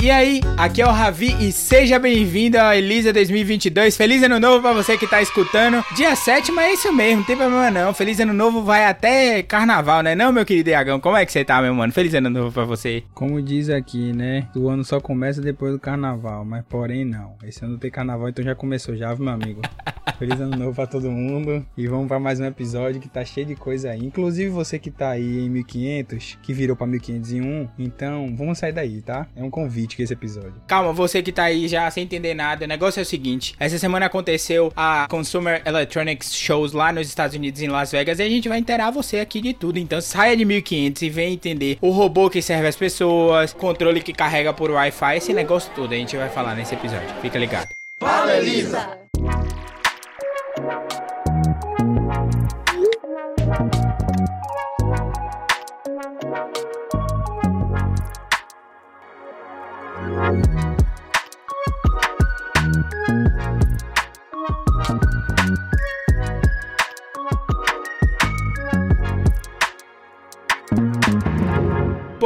E aí, aqui é o Ravi e seja bem-vindo a Elisa 2022. Feliz ano novo pra você que tá escutando. Dia 7, mas é isso mesmo, não tem problema não. Feliz ano novo vai até carnaval, né? Não, meu querido Iagão, como é que você tá, meu mano? Feliz ano novo pra você. Como diz aqui, né? O ano só começa depois do carnaval, mas porém não. Esse ano tem carnaval, então já começou já, meu amigo. Feliz ano novo pra todo mundo. E vamos pra mais um episódio que tá cheio de coisa aí. Inclusive você que tá aí em 1500, que virou pra 1501. Então, vamos sair daí, tá? É um convite que esse episódio. Calma, você que tá aí já sem entender nada, o negócio é o seguinte: essa semana aconteceu a Consumer Electronics Shows lá nos Estados Unidos, em Las Vegas, e a gente vai inteirar você aqui de tudo. Então saia de 1500 e vem entender o robô que serve as pessoas, controle que carrega por Wi-Fi, esse negócio todo a gente vai falar nesse episódio. Fica ligado. Fala, Elisa!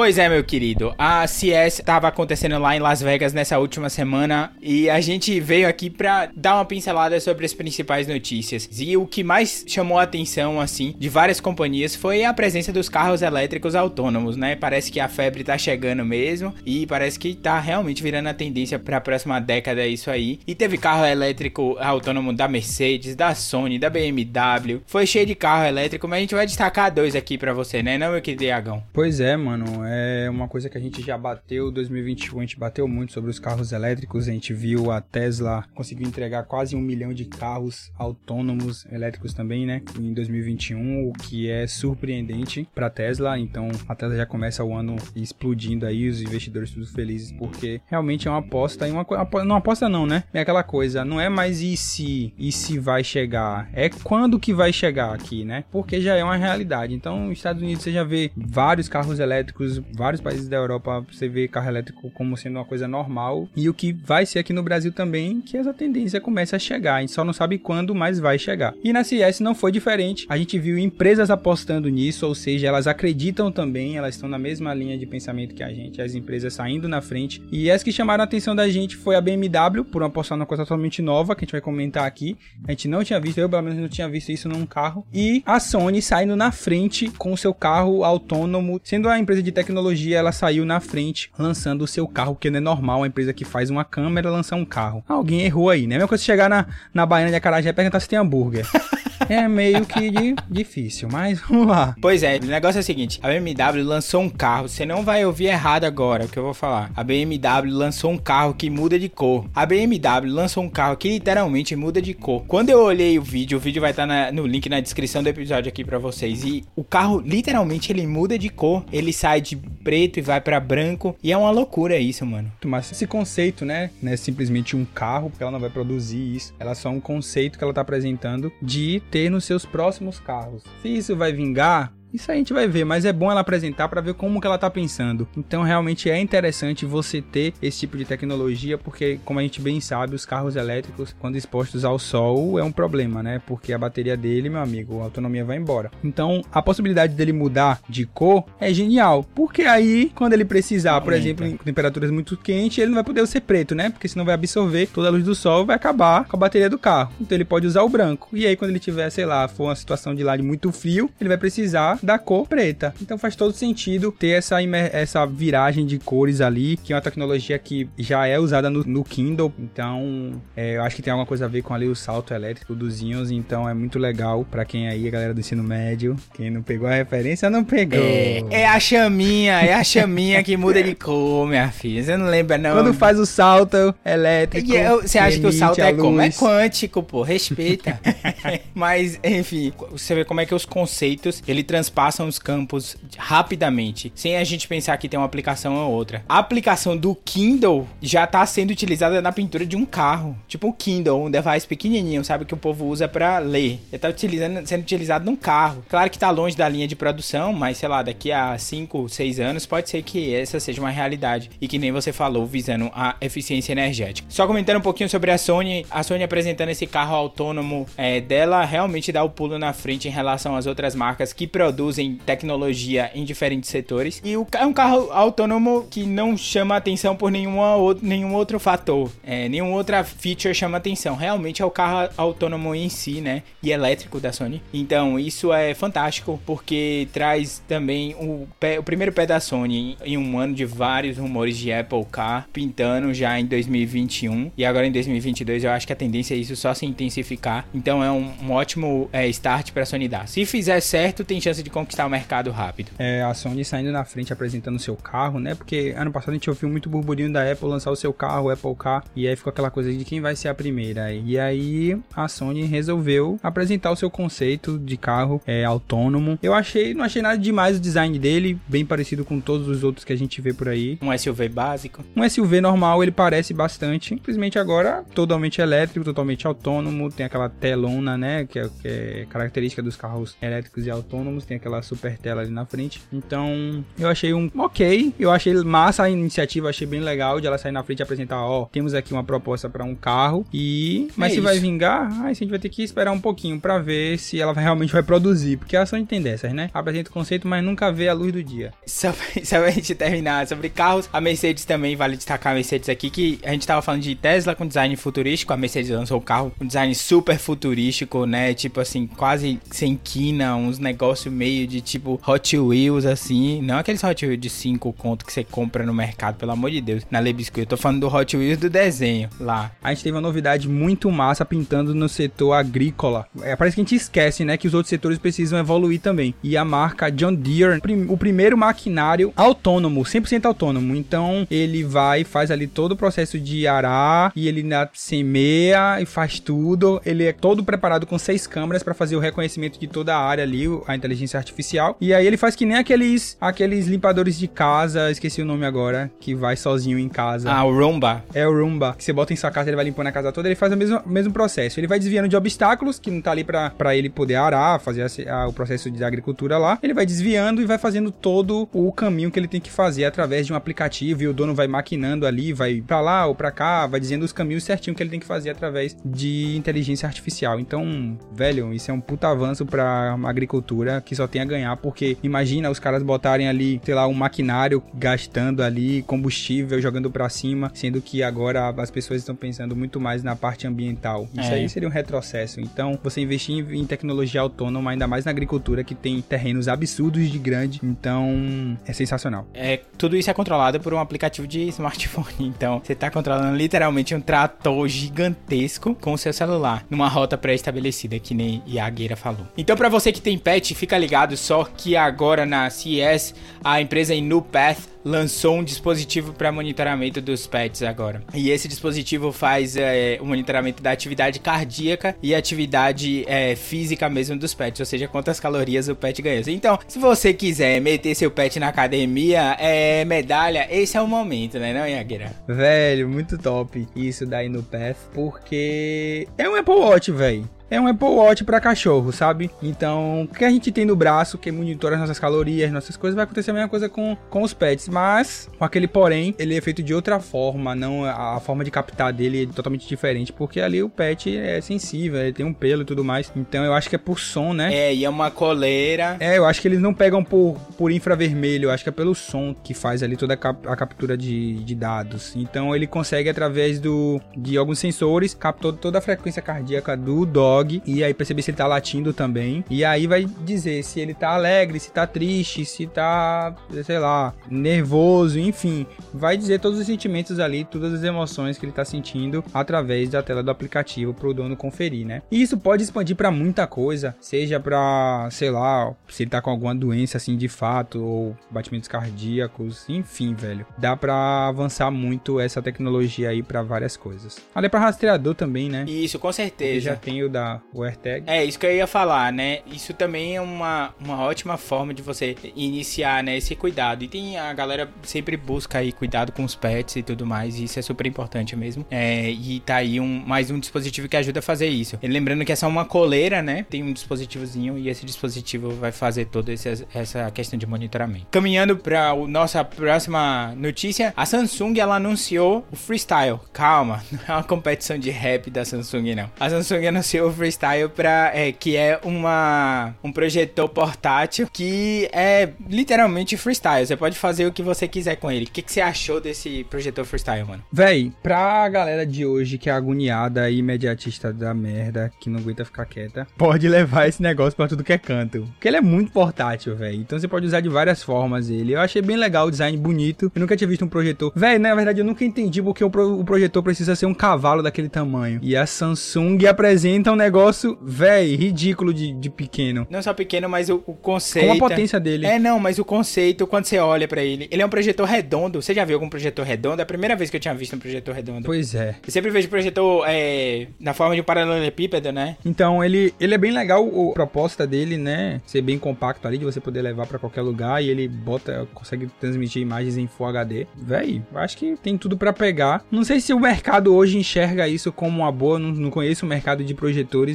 Pois é, meu querido. A CS estava acontecendo lá em Las Vegas nessa última semana e a gente veio aqui para dar uma pincelada sobre as principais notícias. E o que mais chamou a atenção, assim, de várias companhias foi a presença dos carros elétricos autônomos, né? Parece que a febre tá chegando mesmo e parece que tá realmente virando a tendência para a próxima década isso aí. E teve carro elétrico autônomo da Mercedes, da Sony, da BMW. Foi cheio de carro elétrico, mas a gente vai destacar dois aqui para você, né, não, meu querido Iagão? Pois é, mano é uma coisa que a gente já bateu 2021, a gente bateu muito sobre os carros elétricos, a gente viu a Tesla conseguiu entregar quase um milhão de carros autônomos elétricos também, né, em 2021, o que é surpreendente para Tesla, então a Tesla já começa o ano explodindo aí, os investidores tudo felizes, porque realmente é uma aposta, e uma, não aposta não, né, é aquela coisa, não é mais e se, e se vai chegar, é quando que vai chegar aqui, né, porque já é uma realidade, então nos Estados Unidos você já vê vários carros elétricos vários países da Europa você vê carro elétrico como sendo uma coisa normal e o que vai ser aqui no Brasil também, que essa tendência começa a chegar. A gente só não sabe quando, mas vai chegar. E na CS não foi diferente. A gente viu empresas apostando nisso, ou seja, elas acreditam também, elas estão na mesma linha de pensamento que a gente, as empresas saindo na frente. E as que chamaram a atenção da gente foi a BMW, por apostar numa coisa totalmente nova, que a gente vai comentar aqui. A gente não tinha visto, eu pelo menos não tinha visto isso num carro. E a Sony saindo na frente com seu carro autônomo, sendo a empresa de tecnologia ela saiu na frente lançando o seu carro, que não é normal a empresa que faz uma câmera lançar um carro. Alguém errou aí, né? É mesma coisa chegar na, na Baiana de Acarajé e perguntar se tem hambúrguer. é meio que de, difícil, mas vamos lá. Pois é, o negócio é o seguinte: a BMW lançou um carro, você não vai ouvir errado agora o que eu vou falar. A BMW lançou um carro que muda de cor. A BMW lançou um carro que literalmente muda de cor. Quando eu olhei o vídeo, o vídeo vai estar tá no link na descrição do episódio aqui para vocês. E o carro literalmente ele muda de cor. Ele sai de preto e vai para branco. E é uma loucura isso, mano. Mas esse conceito, né? Não é simplesmente um carro, porque ela não vai produzir isso. Ela é só um conceito que ela tá apresentando de ter nos seus próximos carros. Se isso vai vingar, isso a gente vai ver, mas é bom ela apresentar para ver como que ela tá pensando. Então realmente é interessante você ter esse tipo de tecnologia, porque como a gente bem sabe, os carros elétricos quando expostos ao sol é um problema, né? Porque a bateria dele, meu amigo, a autonomia vai embora. Então, a possibilidade dele mudar de cor é genial, porque aí quando ele precisar, por exemplo, em temperaturas muito quentes, ele não vai poder ser preto, né? Porque senão vai absorver toda a luz do sol e vai acabar com a bateria do carro. Então ele pode usar o branco. E aí quando ele tiver, sei lá, for uma situação de lá de muito frio, ele vai precisar da cor preta. Então faz todo sentido ter essa, essa viragem de cores ali, que é uma tecnologia que já é usada no, no Kindle. Então é, eu acho que tem alguma coisa a ver com ali o salto elétrico dos íons. Então é muito legal para quem aí, a galera do ensino médio, quem não pegou a referência, não pegou. É, é a chaminha, é a chaminha que muda de cor, minha filha. Você não lembra, não? Quando faz o salto elétrico. você acha que o salto é como? É quântico, pô. Respeita. Mas, enfim, você vê como é que os conceitos ele transpassam os campos rapidamente, sem a gente pensar que tem uma aplicação ou outra. A aplicação do Kindle já está sendo utilizada na pintura de um carro, tipo o Kindle, um device pequenininho, sabe que o povo usa para ler. Já tá utilizando, sendo utilizado num carro. Claro que está longe da linha de produção, mas sei lá, daqui a 5, 6 anos pode ser que essa seja uma realidade e que nem você falou, visando a eficiência energética. Só comentando um pouquinho sobre a Sony, a Sony apresentando esse carro autônomo é, dela realmente dá o pulo na frente em relação às outras marcas que produzem traduzem tecnologia em diferentes setores. E o, é um carro autônomo que não chama atenção por nenhuma, nenhum outro fator. É, nenhuma outra feature chama atenção. Realmente é o carro autônomo em si, né? E elétrico da Sony. Então isso é fantástico porque traz também o, pé, o primeiro pé da Sony em, em um ano de vários rumores de Apple Car pintando já em 2021. E agora em 2022 eu acho que a tendência é isso só se intensificar. Então é um, um ótimo é, start para a Sony dar. Se fizer certo, tem chance de conquistar o mercado rápido. É, a Sony saindo na frente apresentando seu carro, né? Porque ano passado a gente ouviu muito burburinho da Apple lançar o seu carro, o Apple Car, e aí ficou aquela coisa de quem vai ser a primeira. E aí a Sony resolveu apresentar o seu conceito de carro é, autônomo. Eu achei, não achei nada demais o design dele, bem parecido com todos os outros que a gente vê por aí. Um SUV básico. Um SUV normal, ele parece bastante. Simplesmente agora totalmente elétrico, totalmente autônomo, tem aquela telona, né? Que é, que é característica dos carros elétricos e autônomos, tem aquela super tela ali na frente. Então, eu achei um ok, eu achei massa a iniciativa, achei bem legal de ela sair na frente e apresentar, ó, temos aqui uma proposta para um carro e mas é se isso. vai vingar, aí a gente vai ter que esperar um pouquinho para ver se ela realmente vai produzir, porque a Sony tem dessas, né? Apresenta o conceito, mas nunca vê a luz do dia. Só, só pra gente terminar sobre carros, a Mercedes também vale destacar a Mercedes aqui que a gente tava falando de Tesla com design futurístico, a Mercedes lançou o carro com design super futurístico, né? Tipo assim, quase sem quina, uns negócios meio de tipo Hot Wheels assim, não aqueles Hot Wheels de 5 conto que você compra no mercado, pelo amor de Deus, na Lebiscuit. Eu tô falando do Hot Wheels do desenho lá. A gente teve uma novidade muito massa pintando no setor agrícola. É, parece que a gente esquece, né, que os outros setores precisam evoluir também. E a marca John Deere, o primeiro maquinário autônomo, 100% autônomo. Então, ele vai faz ali todo o processo de arar e ele semeia e faz tudo. Ele é todo preparado com seis câmeras para fazer o reconhecimento de toda a área ali, a inteligência artificial. E aí ele faz que nem aqueles aqueles limpadores de casa, esqueci o nome agora, que vai sozinho em casa. Ah, o Roomba. É o Roomba, que você bota em sua casa, ele vai limpando a casa toda, ele faz o mesmo, mesmo processo. Ele vai desviando de obstáculos, que não tá ali para ele poder arar, fazer a, a, o processo de agricultura lá. Ele vai desviando e vai fazendo todo o caminho que ele tem que fazer através de um aplicativo e o dono vai maquinando ali, vai para lá ou para cá, vai dizendo os caminhos certinho que ele tem que fazer através de inteligência artificial. Então, velho, isso é um puta avanço para agricultura que só tem a ganhar, porque imagina os caras botarem ali, sei lá, um maquinário gastando ali combustível, jogando para cima, sendo que agora as pessoas estão pensando muito mais na parte ambiental. Isso é. aí seria um retrocesso. Então, você investir em tecnologia autônoma, ainda mais na agricultura que tem terrenos absurdos de grande, então é sensacional. É, tudo isso é controlado por um aplicativo de smartphone. Então, você tá controlando literalmente um trator gigantesco com o seu celular, numa rota pré-estabelecida, que nem Iagueira falou. Então, para você que tem pet, fica ligado só que agora na CES, a empresa Inupath lançou um dispositivo para monitoramento dos pets agora. E esse dispositivo faz é, o monitoramento da atividade cardíaca e atividade é, física mesmo dos pets, ou seja, quantas calorias o pet ganha. Então, se você quiser meter seu pet na academia, é medalha, esse é o momento, né, não, Yagueira? Velho, muito top isso daí no Path, porque é um Apple Watch, velho é um Apple Watch para cachorro, sabe? Então, o que a gente tem no braço, que monitora as nossas calorias, nossas coisas, vai acontecer a mesma coisa com, com os pets, mas com aquele porém, ele é feito de outra forma, não a forma de captar dele é totalmente diferente, porque ali o pet é sensível, ele tem um pelo e tudo mais. Então, eu acho que é por som, né? É, e é uma coleira. É, eu acho que eles não pegam por, por infravermelho, eu acho que é pelo som que faz ali toda a, cap a captura de, de dados. Então, ele consegue através do de alguns sensores captar toda a frequência cardíaca do dog dog e aí perceber se ele tá latindo também. E aí vai dizer se ele tá alegre, se tá triste, se tá, sei lá, nervoso, enfim. Vai dizer todos os sentimentos ali, todas as emoções que ele tá sentindo através da tela do aplicativo pro dono conferir, né? E isso pode expandir para muita coisa, seja para, sei lá, se ele tá com alguma doença assim de fato ou batimentos cardíacos, enfim, velho. Dá para avançar muito essa tecnologia aí para várias coisas. Até para rastreador também, né? Isso, com certeza. já tem o da o AirTag. É, isso que eu ia falar, né? Isso também é uma, uma ótima forma de você iniciar, né, esse cuidado. E tem a galera sempre busca aí cuidado com os pets e tudo mais, e isso é super importante mesmo. É, e tá aí um, mais um dispositivo que ajuda a fazer isso. E lembrando que é só uma coleira, né? Tem um dispositivozinho e esse dispositivo vai fazer toda essa questão de monitoramento. Caminhando para nossa próxima notícia, a Samsung ela anunciou o Freestyle. Calma, não é uma competição de rap da Samsung não. A Samsung anunciou Freestyle para é, que é uma um projetor portátil que é literalmente freestyle. Você pode fazer o que você quiser com ele. O que, que você achou desse projetor freestyle, mano? Véi, pra galera de hoje que é agoniada e imediatista da merda, que não aguenta ficar quieta, pode levar esse negócio para tudo que é canto. Porque ele é muito portátil, velho. Então você pode usar de várias formas ele. Eu achei bem legal o design bonito. Eu nunca tinha visto um projetor. Véi, na verdade eu nunca entendi porque o, pro, o projetor precisa ser um cavalo daquele tamanho. E a Samsung apresenta um negócio, véi, ridículo de, de pequeno. Não só pequeno, mas o, o conceito. Com a potência dele. É, não, mas o conceito, quando você olha para ele, ele é um projetor redondo. Você já viu algum projetor redondo? É a primeira vez que eu tinha visto um projetor redondo. Pois é. Eu sempre vejo projetor é, na forma de um paralelepípedo, né? Então, ele, ele é bem legal, a proposta dele, né? Ser bem compacto ali, de você poder levar para qualquer lugar e ele bota, consegue transmitir imagens em Full HD. Véi, acho que tem tudo para pegar. Não sei se o mercado hoje enxerga isso como uma boa, não, não conheço o mercado de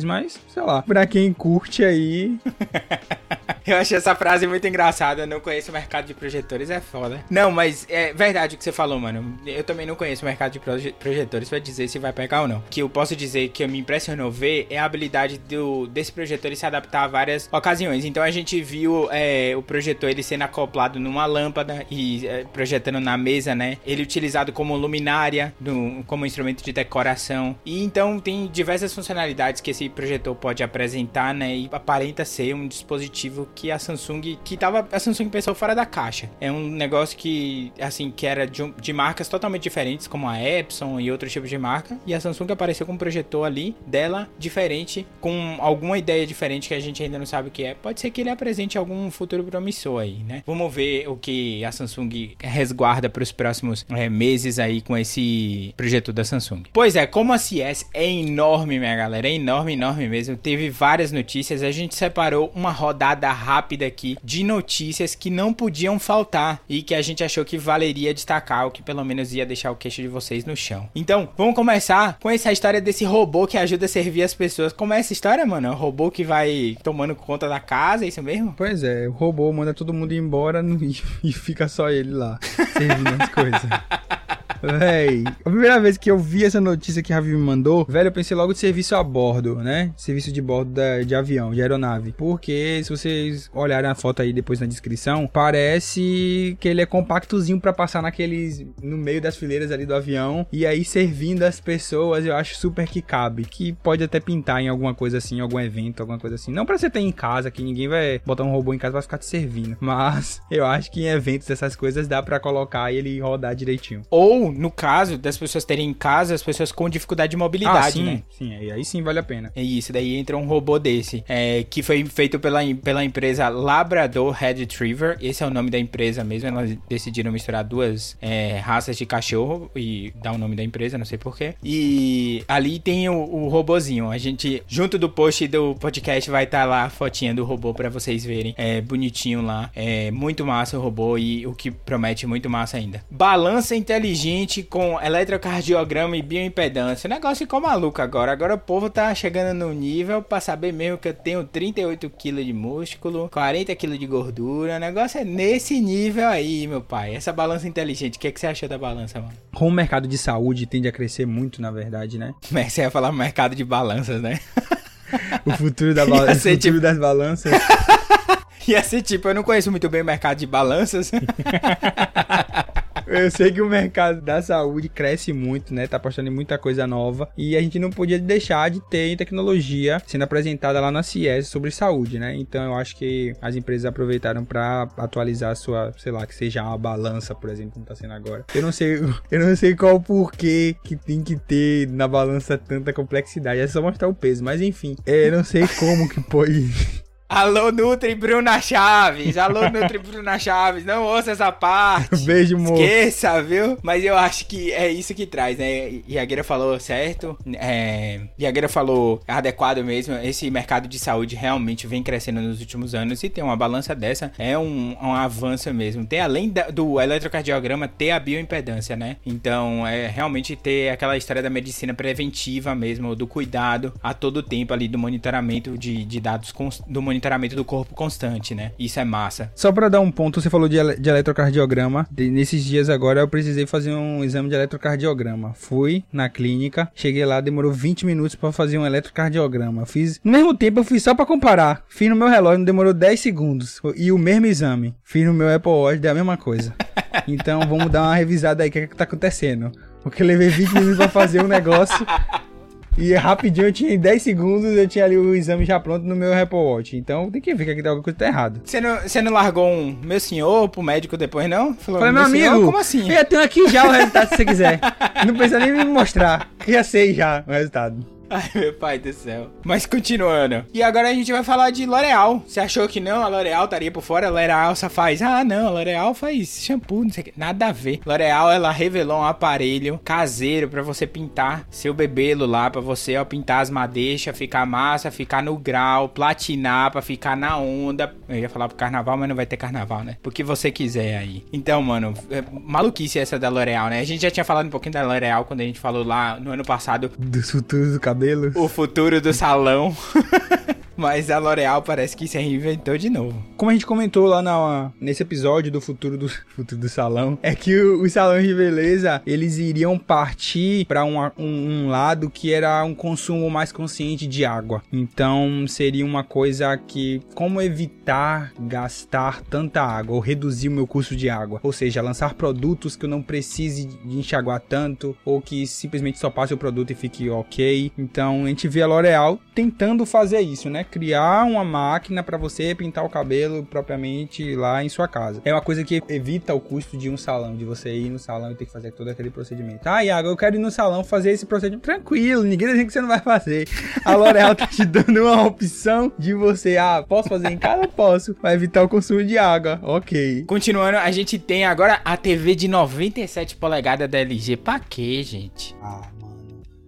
mas sei lá, pra quem curte aí. Eu achei essa frase muito engraçada. Eu não conheço o mercado de projetores, é foda. Não, mas é verdade o que você falou, mano. Eu também não conheço o mercado de proje projetores pra dizer se vai pegar ou não. Que eu posso dizer que me impressionou ver é a habilidade do, desse projetor se adaptar a várias ocasiões. Então a gente viu é, o projetor ele sendo acoplado numa lâmpada e é, projetando na mesa, né? Ele utilizado como luminária, no, como instrumento de decoração. E então tem diversas funcionalidades que esse projetor pode apresentar, né? E aparenta ser um dispositivo que a Samsung, que tava, a Samsung pensou fora da caixa. É um negócio que, assim, que era de, de marcas totalmente diferentes, como a Epson e outros tipos de marca, e a Samsung apareceu com um projetor ali dela diferente, com alguma ideia diferente que a gente ainda não sabe o que é. Pode ser que ele apresente algum futuro promissor aí, né? Vamos ver o que a Samsung resguarda para os próximos é, meses aí com esse projetor da Samsung. Pois é, como a CS é enorme, minha galera, é enorme, enorme mesmo. Teve várias notícias, a gente separou uma rodada aqui de notícias que não podiam faltar e que a gente achou que valeria destacar, o que pelo menos ia deixar o queixo de vocês no chão. Então, vamos começar com essa história desse robô que ajuda a servir as pessoas. Como é essa história, mano? É um robô que vai tomando conta da casa, é isso mesmo? Pois é, o robô manda todo mundo embora e fica só ele lá, servindo as coisas. Véi, a primeira vez que eu vi essa notícia que a Ravi me mandou, velho, eu pensei logo de serviço a bordo, né? Serviço de bordo da, de avião, de aeronave. Porque se vocês olharem a foto aí depois na descrição, parece que ele é compactozinho para passar naqueles. no meio das fileiras ali do avião. E aí servindo as pessoas, eu acho super que cabe. Que pode até pintar em alguma coisa assim, algum evento, alguma coisa assim. Não pra você ter em casa, que ninguém vai botar um robô em casa pra ficar te servindo. Mas eu acho que em eventos essas coisas dá para colocar e ele rodar direitinho. Ou no caso das pessoas terem em casa, as pessoas com dificuldade de mobilidade, ah, sim, né? Sim, aí sim vale a pena. É isso, daí entra um robô desse, é, que foi feito pela, pela empresa Labrador Head Retriever, esse é o nome da empresa mesmo, elas decidiram misturar duas é, raças de cachorro e dar o nome da empresa, não sei porquê. E ali tem o, o robozinho, a gente, junto do post do podcast, vai estar tá lá a fotinha do robô para vocês verem, é bonitinho lá, é muito massa o robô e o que promete muito massa ainda. Balança inteligente com eletrocardiograma e bioimpedância. O negócio ficou maluco agora. Agora o povo tá chegando no nível pra saber mesmo que eu tenho 38 kg de músculo, 40 kg de gordura. O negócio é nesse nível aí, meu pai. Essa balança inteligente. O que, é que você achou da balança, mano? Com o mercado de saúde tende a crescer muito, na verdade, né? Mas você ia falar mercado de balanças, né? o futuro, da ba... o futuro tipo... das balanças. Ia ser tipo, eu não conheço muito bem o mercado de balanças. Eu sei que o mercado da saúde cresce muito, né? Tá apostando em muita coisa nova. E a gente não podia deixar de ter tecnologia sendo apresentada lá na CIES sobre saúde, né? Então eu acho que as empresas aproveitaram para atualizar a sua, sei lá, que seja uma balança, por exemplo, como tá sendo agora. Eu não sei, eu não sei qual o porquê que tem que ter na balança tanta complexidade. É só mostrar o peso, mas enfim, é, eu não sei como que pode Alô, Nutri Bruna Chaves. Alô, Nutri Bruna Chaves. Não ouça essa parte. Beijo, moço. Esqueça, viu? Mas eu acho que é isso que traz, né? Yagueira falou certo. É... Falou adequado mesmo. Esse mercado de saúde realmente vem crescendo nos últimos anos. E ter uma balança dessa é um, um avanço mesmo. Tem além da, do eletrocardiograma, ter a bioimpedância, né? Então, é realmente ter aquela história da medicina preventiva mesmo, do cuidado a todo tempo ali, do monitoramento de, de dados do monitoramento monitoramento do corpo constante, né? Isso é massa. Só para dar um ponto, você falou de, ele de eletrocardiograma. De, nesses dias agora eu precisei fazer um exame de eletrocardiograma. Fui na clínica, cheguei lá, demorou 20 minutos para fazer um eletrocardiograma. Fiz no mesmo tempo, eu fiz só para comparar. Fiz no meu relógio, demorou 10 segundos. E o mesmo exame. Fiz no meu Apple Watch, deu a mesma coisa. Então vamos dar uma revisada aí, o que, é que tá acontecendo. Porque eu levei 20 minutos pra fazer um negócio. E rapidinho, eu tinha em 10 segundos, eu tinha ali o exame já pronto no meu Apple Watch. Então tem que ver que aqui tá alguma coisa tá errado. Você não, você não largou um meu senhor pro médico depois, não? Falou, Falei, meu, meu amigo, senhor, como assim? Eu tenho aqui já o resultado se você quiser. Não precisa nem me mostrar. Já sei já o resultado. Ai, meu pai do céu. Mas continuando. E agora a gente vai falar de L'Oreal. Você achou que não? A L'Oreal estaria por fora? A L'Oreal só faz. Ah, não. A L'Oreal faz shampoo, não sei o que. Nada a ver. L'Oreal, ela revelou um aparelho caseiro para você pintar seu bebelo lá. para você, ó, pintar as madeixas, ficar massa, ficar no grau, platinar, pra ficar na onda. Eu ia falar pro carnaval, mas não vai ter carnaval, né? Porque você quiser aí. Então, mano, é maluquice essa da L'Oreal, né? A gente já tinha falado um pouquinho da L'Oreal quando a gente falou lá no ano passado. Dos futuros do cabelo cabelos. O futuro do salão. Mas a L'Oreal parece que se reinventou de novo. Como a gente comentou lá na, nesse episódio do futuro do, futuro do salão, é que os salões de beleza, eles iriam partir para um, um, um, lado que era um consumo mais consciente de água. Então, seria uma coisa que, como evitar gastar tanta água, ou reduzir o meu custo de água. Ou seja, lançar produtos que eu não precise de enxaguar tanto, ou que simplesmente só passe o produto e fique ok. Então, a gente vê a L'Oreal tentando fazer isso, né? criar uma máquina para você pintar o cabelo propriamente lá em sua casa. É uma coisa que evita o custo de um salão, de você ir no salão e ter que fazer todo aquele procedimento. Ah, Iago, eu quero ir no salão fazer esse procedimento tranquilo, ninguém diz que você não vai fazer. A L'Oreal tá te dando uma opção de você, ah, posso fazer em casa? Posso. Vai evitar o consumo de água. Ok. Continuando, a gente tem agora a TV de 97 polegadas da LG. Pra quê, gente? Ah,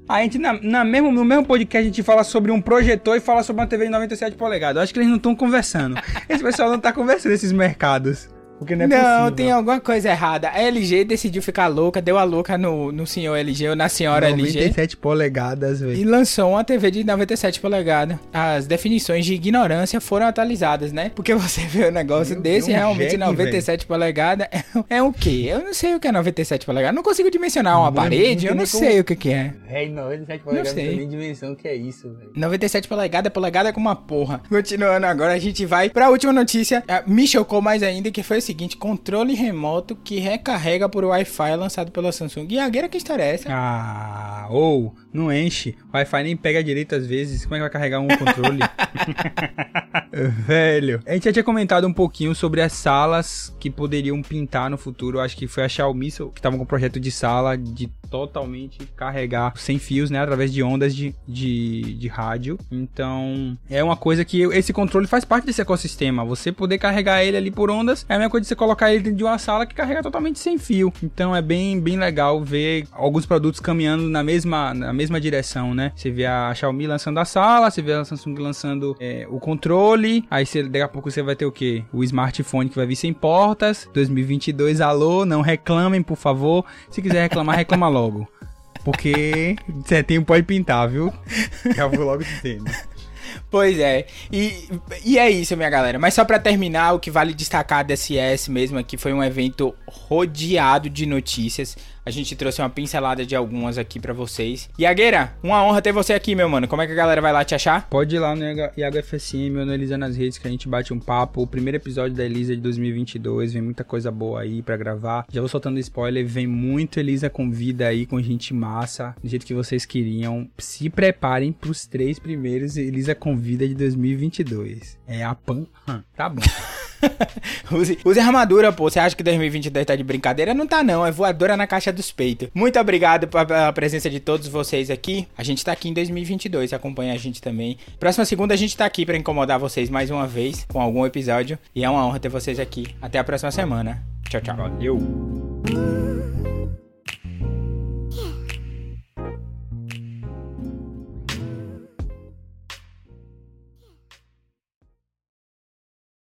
a gente, na, na mesmo, no mesmo podcast, a gente fala sobre um projetor e fala sobre uma TV de 97 polegadas. Eu acho que eles não estão conversando. Esse pessoal não tá conversando, esses mercados. Porque não é Não, possível. tem alguma coisa errada. A LG decidiu ficar louca, deu a louca no, no senhor LG ou na senhora 97 LG. 97 polegadas, velho. E lançou uma TV de 97 polegadas. As definições de ignorância foram atualizadas, né? Porque você vê um negócio Meu desse, realmente jegue, 97 polegadas é, é o quê? Eu não sei o que é 97 polegadas. Não consigo dimensionar uma parede, eu não sei como... o que, que é. É, 97 polegadas não, não tem nem dimensão que é isso, velho. 97 polegadas, polegada é como uma porra. Continuando agora, a gente vai pra última notícia. Me chocou mais ainda, que foi esse seguinte: controle remoto que recarrega por Wi-Fi lançado pela Samsung. A guerra que história é essa? Ah, ou não enche. Wi-Fi nem pega direito às vezes. Como é que vai carregar um controle? Velho. A gente já tinha comentado um pouquinho sobre as salas que poderiam pintar no futuro. Acho que foi a Xiaomi que estavam com um projeto de sala de totalmente carregar sem fios, né? Através de ondas de, de, de rádio. Então, é uma coisa que esse controle faz parte desse ecossistema. Você poder carregar ele ali por ondas é a mesma coisa de você colocar ele dentro de uma sala que carrega totalmente sem fio. Então, é bem, bem legal ver alguns produtos caminhando na mesma, na mesma direção, né? Você vê a Xiaomi lançando a sala, você vê a Samsung lançando é, o controle. Aí, você, daqui a pouco, você vai ter o quê? O smartphone que vai vir sem portas. 2022, alô, não reclamem, por favor. Se quiser reclamar, reclama logo logo. Porque setembro pode pintar, viu? Já vou logo dizendo. Pois é. E, e é isso, minha galera. Mas só para terminar, o que vale destacar da CS mesmo aqui foi um evento rodeado de notícias. A gente trouxe uma pincelada de algumas aqui para vocês. Iagueira, uma honra ter você aqui, meu mano. Como é que a galera vai lá te achar? Pode ir lá no Iago FSM ou no Elisa nas redes que a gente bate um papo. O primeiro episódio da Elisa de 2022, vem muita coisa boa aí para gravar. Já vou soltando spoiler, vem muito Elisa com vida aí, com gente massa, do jeito que vocês queriam. Se preparem pros três primeiros Elisa com vida de 2022. É a Pan. Tá bom. use, use armadura, pô. Você acha que 2022 tá de brincadeira? Não tá, não. É voadora na caixa dos peitos. Muito obrigado pela presença de todos vocês aqui. A gente tá aqui em 2022. Acompanha a gente também. Próxima segunda a gente tá aqui para incomodar vocês mais uma vez com algum episódio. E é uma honra ter vocês aqui. Até a próxima semana. Tchau, tchau. Valeu.